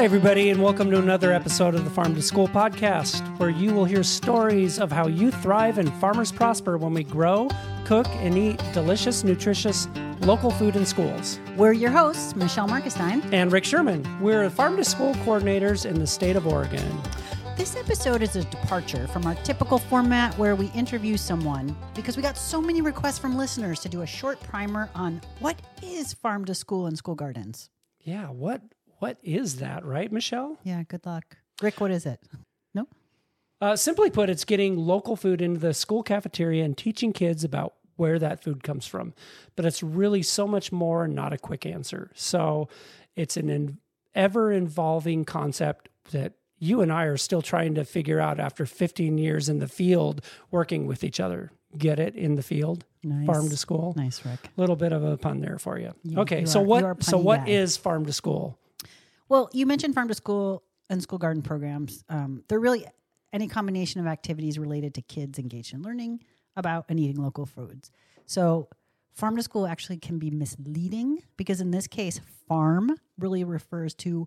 Hi, everybody, and welcome to another episode of the Farm to School podcast, where you will hear stories of how you thrive and farmers prosper when we grow, cook, and eat delicious, nutritious local food in schools. We're your hosts, Michelle Markesteyn. And Rick Sherman. We're Farm to School coordinators in the state of Oregon. This episode is a departure from our typical format where we interview someone because we got so many requests from listeners to do a short primer on what is farm to school and school gardens. Yeah, what what is that, right, Michelle? Yeah, good luck. Rick, what is it? No? Uh, simply put, it's getting local food into the school cafeteria and teaching kids about where that food comes from. But it's really so much more and not a quick answer. So it's an in, ever evolving concept that you and I are still trying to figure out after 15 years in the field working with each other. Get it in the field, Nice. farm to school. Nice, Rick. A little bit of a pun there for you. You- okay, you so are- you are a what? So what guy. is farm to school? Well, you mentioned farm to school and school garden programs. Um, they're really any combination of activities related to kids engaged in learning about and eating local foods. So, farm to school actually can be misleading because in this case, farm really refers to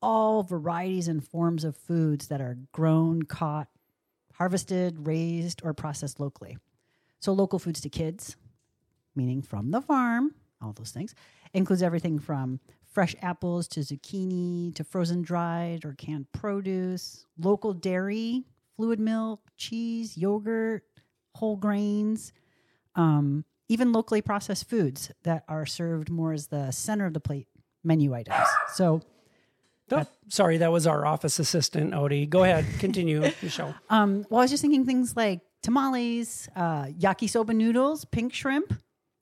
all varieties and forms of foods that are grown, caught, harvested, raised, or processed locally. So, local foods to kids, meaning from the farm, all those things, includes everything from fresh apples to zucchini to frozen dried or canned produce, local dairy, fluid milk, cheese, yogurt, whole grains, um, even locally processed foods that are served more as the center of the plate menu items. So, Oh, sorry, that was our office assistant, Odie. Go ahead, continue, Michelle. um, well, I was just thinking things like tamales, uh, yakisoba noodles, pink shrimp,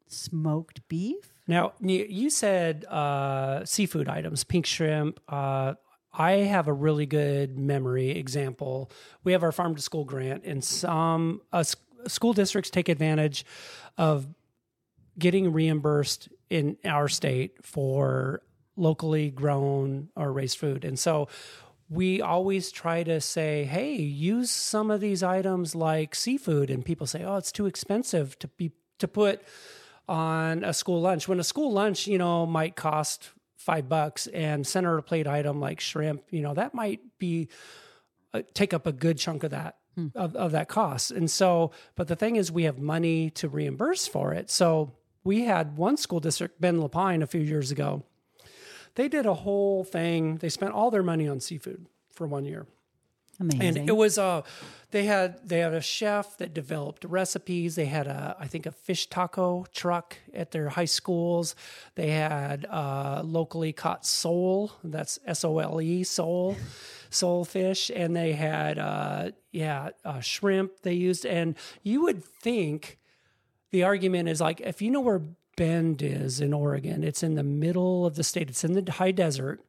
smoked beef. Now, you said uh, seafood items, pink shrimp. Uh, I have a really good memory example. We have our farm to school grant, and some uh, school districts take advantage of getting reimbursed in our state for locally grown or raised food. And so we always try to say, hey, use some of these items like seafood. And people say, oh, it's too expensive to be to put on a school lunch. When a school lunch, you know, might cost five bucks and center of plate item like shrimp, you know, that might be uh, take up a good chunk of that of, of that cost. And so, but the thing is, we have money to reimburse for it. So we had one school district, Bend-La Pine, a few years ago. They did a whole thing. They spent all their money on seafood for one year Amazing. and it was uh they had they had a chef that developed recipes. They had a i think a fish taco truck at their high schools. They had uh locally caught sole. That's s-o-l-e sole sole fish. And they had uh yeah uh, shrimp they used. And you would think the argument is like if you know where bend is in oregon it's in the middle of the state. It's in the high desert.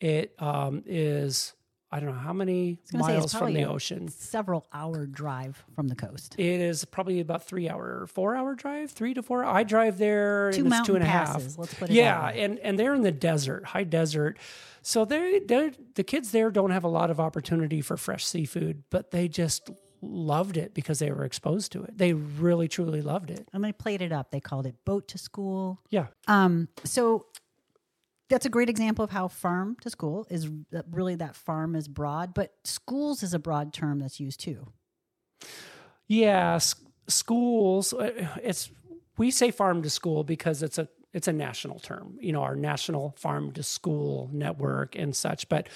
It um, is i don't know how many gonna say it's miles from the ocean. several hour drive from the coast. it is probably about three hour four hour drive? Three to four? I drive there Two and it's two and a half. passes, let's put it yeah and and they're in the desert high desert. So they they the kids there don't have a lot of opportunity for fresh seafood but they just loved it because they were exposed to it. They really truly loved it. And they played it up. They called it boat to school. yeah. Um, so that's a great example of how farm to school is really that farm is broad, but schools is a broad term that's used too. Yeah, schools. uh, It's we say farm to school because it's a it's a national term. You know, our national farm to school network and such. But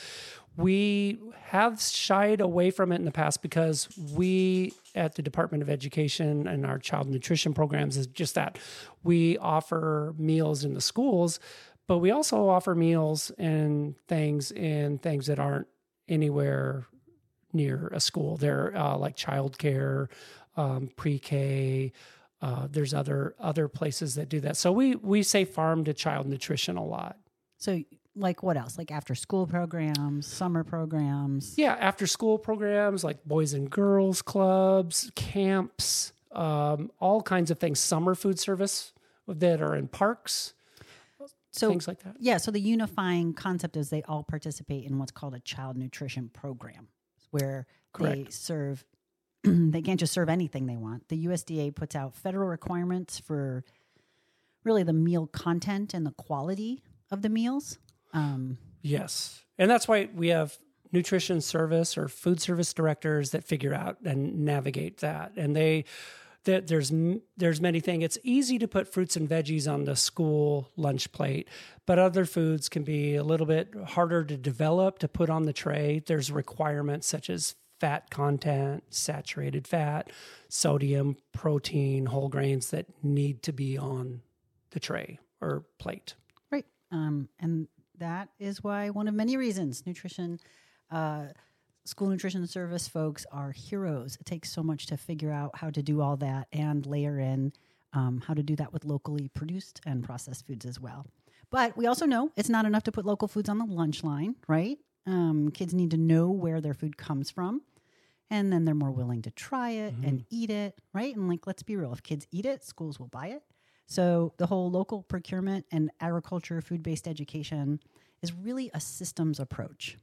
we have shied away from it in the past because we at the Department of Education and our child nutrition programs is just that we offer meals in the schools, but we also offer meals and things and things that aren't anywhere near a school. They're uh, like childcare, um, pre-K. Uh, there's other other places that do that. So we we say farm to child nutrition a lot. So like what else? Like after school programs, summer programs. Yeah, after school programs like boys and girls clubs, camps, um, all kinds of things. Summer food service that are in parks, So things like that. yeah, so the unifying concept is they all participate in what's called a child nutrition program, where they serve. they can't just serve anything they want. The USDA puts out federal requirements for really the meal content and the quality of the meals. Um, Yes. And that's why we have nutrition service or food service directors that figure out and navigate that. And they that there's there's many things. It's easy to put fruits and veggies on the school lunch plate, but other foods can be a little bit harder to develop to put on the tray. There's requirements such as fat content, saturated fat, sodium, protein, whole grains that need to be on the tray or plate. Right. Um, and that is why one of many reasons nutrition uh, school nutrition service folks are heroes. It takes so much to figure out how to do all that and layer in um, how to do that with locally produced and processed foods as well. But we also know it's not enough to put local foods on the lunch line, right? Um, kids need to know where their food comes from. And then they're more willing to try it mm-hmm. and eat it, right? And like, let's be real if kids eat it, schools will buy it. So the whole local procurement and agriculture, food based education is really a systems approach.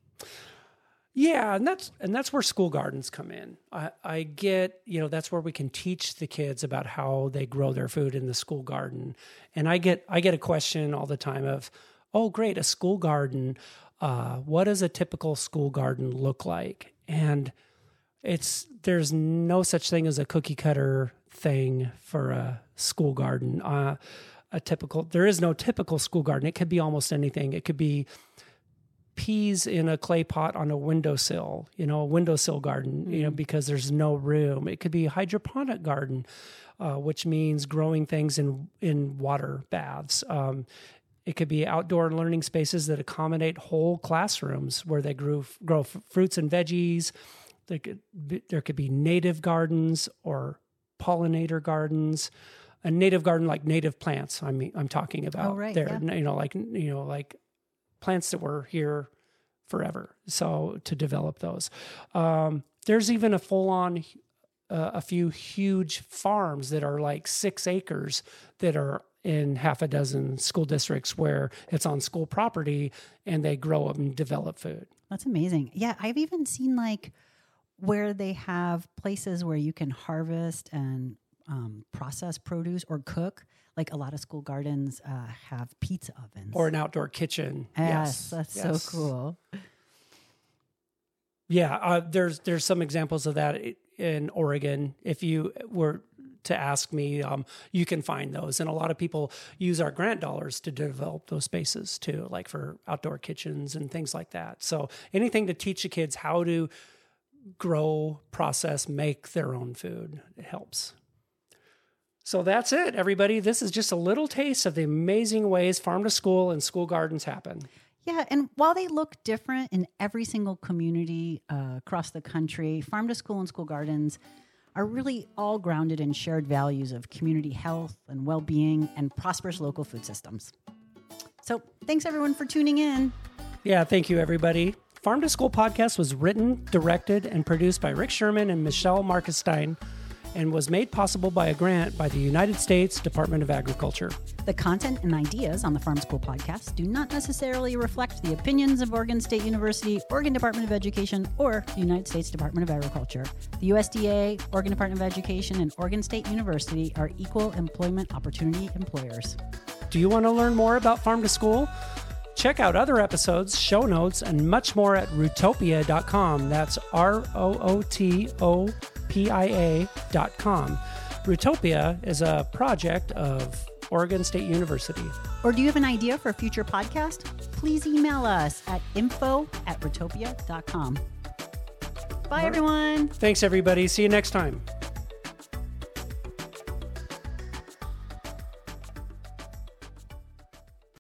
Yeah, and that's and that's where school gardens come in. I, I get, you know, that's where we can teach the kids about how they grow their food in the school garden. And I get I get a question all the time of, oh great, a school garden. Uh, what does a typical school garden look like? And it's there's no such thing as a cookie cutter thing for a school garden. Uh, a typical there is no typical school garden. It could be almost anything. It could be peas in a clay pot on a windowsill, you know, a windowsill garden, mm-hmm. you know, mm. because there's no room. It could be a hydroponic garden, uh, which means growing things in in water baths. Um, it could be outdoor learning spaces that accommodate whole classrooms where they grow grow f- fruits and veggies. There could be, there could be native gardens or pollinator gardens. A native garden like native plants. I mean, I'm talking about oh, right, there. Yeah. You know, like you know, like plants that were here forever. So to develop those, um, there's even a full on, uh, a few huge farms that are like six acres that are in half a dozen school districts where it's on school property and they grow up and develop food. That's amazing. Yeah, I've even seen like where they have places where you can harvest and um, process produce or cook like a lot of school gardens uh, have pizza ovens or an outdoor kitchen. Yes, yes. that's yes. so cool. Yeah, uh, there's there's some examples of that in Oregon. If you were to ask me, um, you can find those, and a lot of people use our grant dollars to develop those spaces too, like for outdoor kitchens and things like that. So anything to teach the kids how to grow, process, make their own food it helps. So that's it, everybody. This is just a little taste of the amazing ways farm to school and school gardens happen. Yeah, and while they look different in every single community uh, across the country, farm to school and school gardens are really all grounded in shared values of community health and well being and prosperous local food systems. So, thanks everyone for tuning in. Yeah, thank you, everybody. Farm to School podcast was written, directed, and produced by Rick Sherman and Michelle Markesteyn and was made possible by a grant by the United States Department of Agriculture. The content and ideas on the Farm School podcast do not necessarily reflect the opinions of Oregon State University, Oregon Department of Education, or the United States Department of Agriculture. The USDA, Oregon Department of Education, and Oregon State University are equal employment opportunity employers. Do you want to learn more about Farm to School? Check out other episodes, show notes, and much more at rootopia.com. That's R O O T O pia.com. Rootopia is a project of Oregon State University. Or do you have an idea for a future podcast? Please email us at info at rootopia.com. Bye, everyone. Thanks, everybody. See you next time.